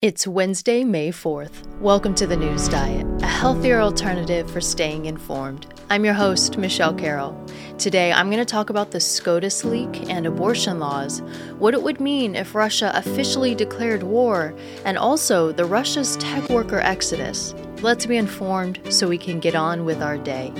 It's Wednesday, May 4th. Welcome to the News Diet, a healthier alternative for staying informed. I'm your host, Michelle Carroll. Today, I'm going to talk about the SCOTUS leak and abortion laws, what it would mean if Russia officially declared war, and also the Russia's tech worker exodus. Let's be informed so we can get on with our day.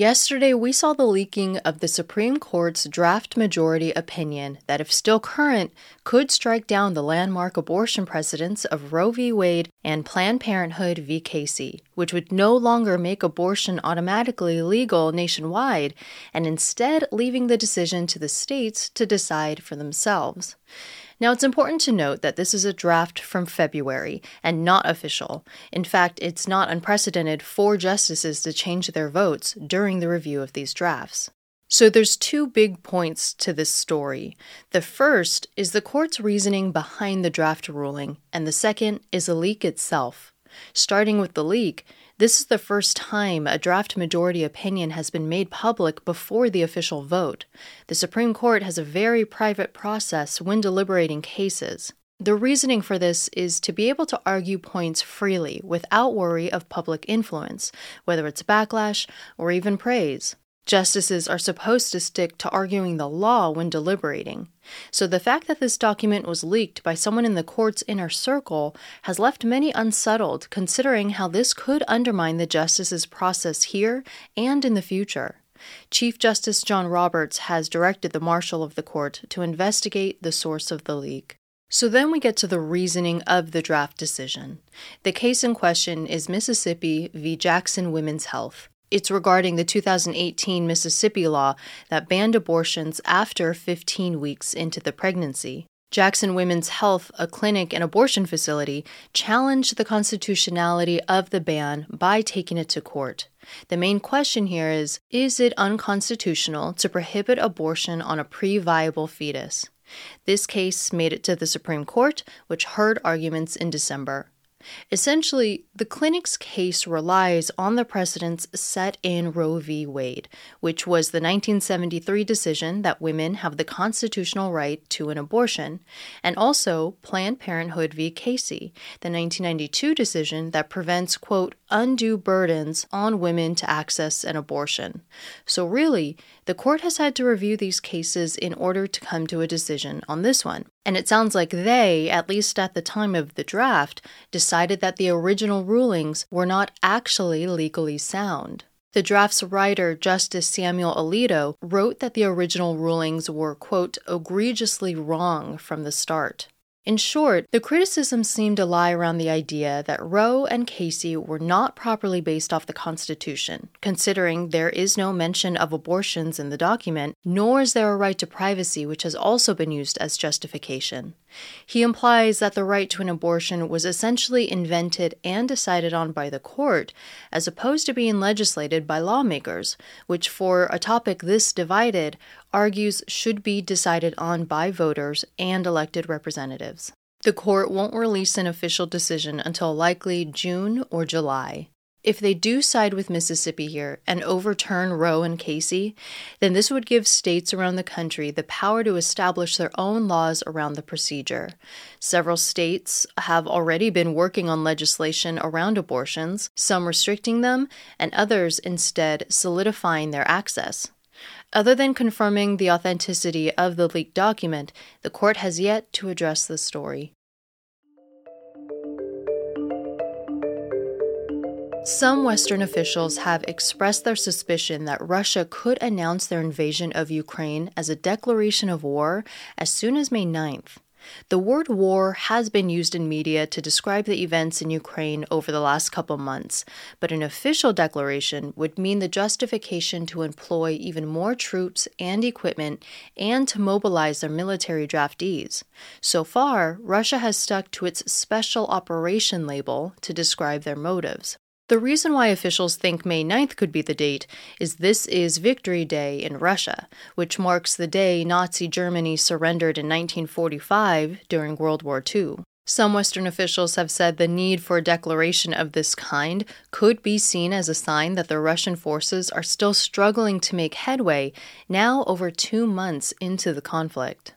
Yesterday, we saw the leaking of the Supreme Court's draft majority opinion that, if still current, could strike down the landmark abortion precedents of Roe v. Wade and Planned Parenthood v. Casey, which would no longer make abortion automatically legal nationwide and instead leaving the decision to the states to decide for themselves. Now, it's important to note that this is a draft from February and not official. In fact, it's not unprecedented for justices to change their votes during the review of these drafts. So there's two big points to this story. The first is the court's reasoning behind the draft ruling, and the second is the leak itself. Starting with the leak, this is the first time a draft majority opinion has been made public before the official vote. The Supreme Court has a very private process when deliberating cases. The reasoning for this is to be able to argue points freely without worry of public influence, whether it's backlash or even praise. Justices are supposed to stick to arguing the law when deliberating. So the fact that this document was leaked by someone in the court's inner circle has left many unsettled, considering how this could undermine the justice's process here and in the future. Chief Justice John Roberts has directed the Marshal of the Court to investigate the source of the leak. So then we get to the reasoning of the draft decision. The case in question is Mississippi v. Jackson Women's Health. It's regarding the 2018 Mississippi law that banned abortions after 15 weeks into the pregnancy. Jackson Women's Health, a clinic and abortion facility, challenged the constitutionality of the ban by taking it to court. The main question here is Is it unconstitutional to prohibit abortion on a pre viable fetus? This case made it to the Supreme Court, which heard arguments in December. Essentially, the clinic's case relies on the precedents set in Roe v. Wade, which was the 1973 decision that women have the constitutional right to an abortion, and also Planned Parenthood v. Casey, the 1992 decision that prevents, quote, undue burdens on women to access an abortion. So, really, the court has had to review these cases in order to come to a decision on this one. And it sounds like they, at least at the time of the draft, decided that the original rulings were not actually legally sound. The draft's writer, Justice Samuel Alito, wrote that the original rulings were, quote, egregiously wrong from the start. In short, the criticism seemed to lie around the idea that Roe and Casey were not properly based off the Constitution, considering there is no mention of abortions in the document, nor is there a right to privacy, which has also been used as justification. He implies that the right to an abortion was essentially invented and decided on by the court, as opposed to being legislated by lawmakers, which, for a topic this divided, argues should be decided on by voters and elected representatives. The court won't release an official decision until likely June or July. If they do side with Mississippi here and overturn Roe and Casey, then this would give states around the country the power to establish their own laws around the procedure. Several states have already been working on legislation around abortions, some restricting them, and others instead solidifying their access. Other than confirming the authenticity of the leaked document, the court has yet to address the story. Some Western officials have expressed their suspicion that Russia could announce their invasion of Ukraine as a declaration of war as soon as May 9th. The word war has been used in media to describe the events in Ukraine over the last couple months, but an official declaration would mean the justification to employ even more troops and equipment and to mobilize their military draftees. So far, Russia has stuck to its special operation label to describe their motives. The reason why officials think May 9th could be the date is this is Victory Day in Russia, which marks the day Nazi Germany surrendered in 1945 during World War II. Some Western officials have said the need for a declaration of this kind could be seen as a sign that the Russian forces are still struggling to make headway now over two months into the conflict.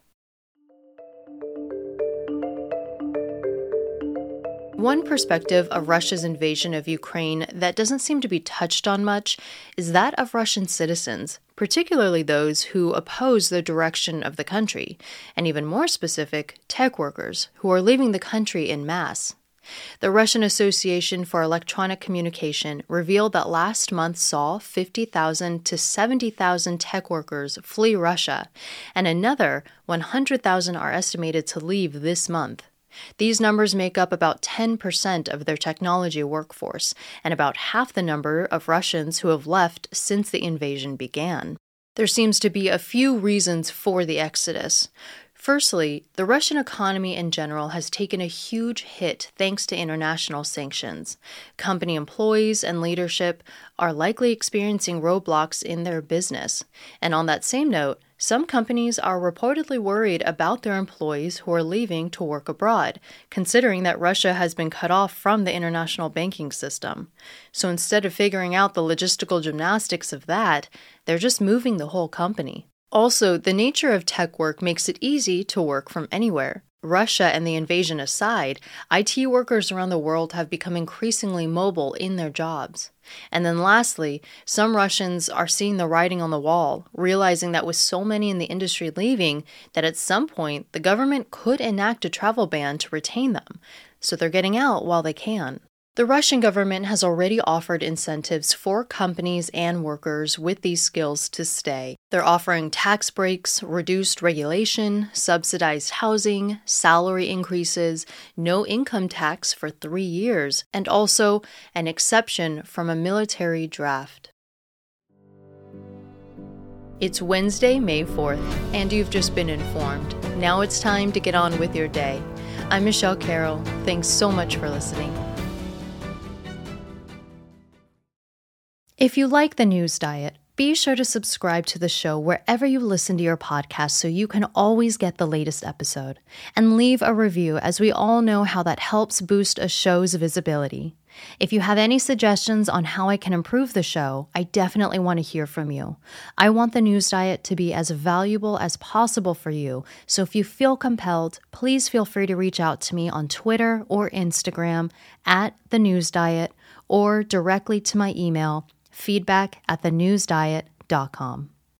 One perspective of Russia's invasion of Ukraine that doesn't seem to be touched on much is that of Russian citizens, particularly those who oppose the direction of the country, and even more specific, tech workers who are leaving the country in mass. The Russian Association for Electronic Communication revealed that last month saw 50,000 to 70,000 tech workers flee Russia, and another 100,000 are estimated to leave this month. These numbers make up about 10% of their technology workforce, and about half the number of Russians who have left since the invasion began. There seems to be a few reasons for the exodus. Firstly, the Russian economy in general has taken a huge hit thanks to international sanctions. Company employees and leadership are likely experiencing roadblocks in their business. And on that same note, some companies are reportedly worried about their employees who are leaving to work abroad, considering that Russia has been cut off from the international banking system. So instead of figuring out the logistical gymnastics of that, they're just moving the whole company. Also, the nature of tech work makes it easy to work from anywhere. Russia and the invasion aside, IT workers around the world have become increasingly mobile in their jobs. And then lastly, some Russians are seeing the writing on the wall, realizing that with so many in the industry leaving, that at some point the government could enact a travel ban to retain them. So they're getting out while they can. The Russian government has already offered incentives for companies and workers with these skills to stay. They're offering tax breaks, reduced regulation, subsidized housing, salary increases, no income tax for three years, and also an exception from a military draft. It's Wednesday, May 4th, and you've just been informed. Now it's time to get on with your day. I'm Michelle Carroll. Thanks so much for listening. If you like the news diet, be sure to subscribe to the show wherever you listen to your podcast so you can always get the latest episode. And leave a review, as we all know how that helps boost a show's visibility. If you have any suggestions on how I can improve the show, I definitely want to hear from you. I want the news diet to be as valuable as possible for you, so if you feel compelled, please feel free to reach out to me on Twitter or Instagram at the news diet or directly to my email feedback at thenewsdiet.com.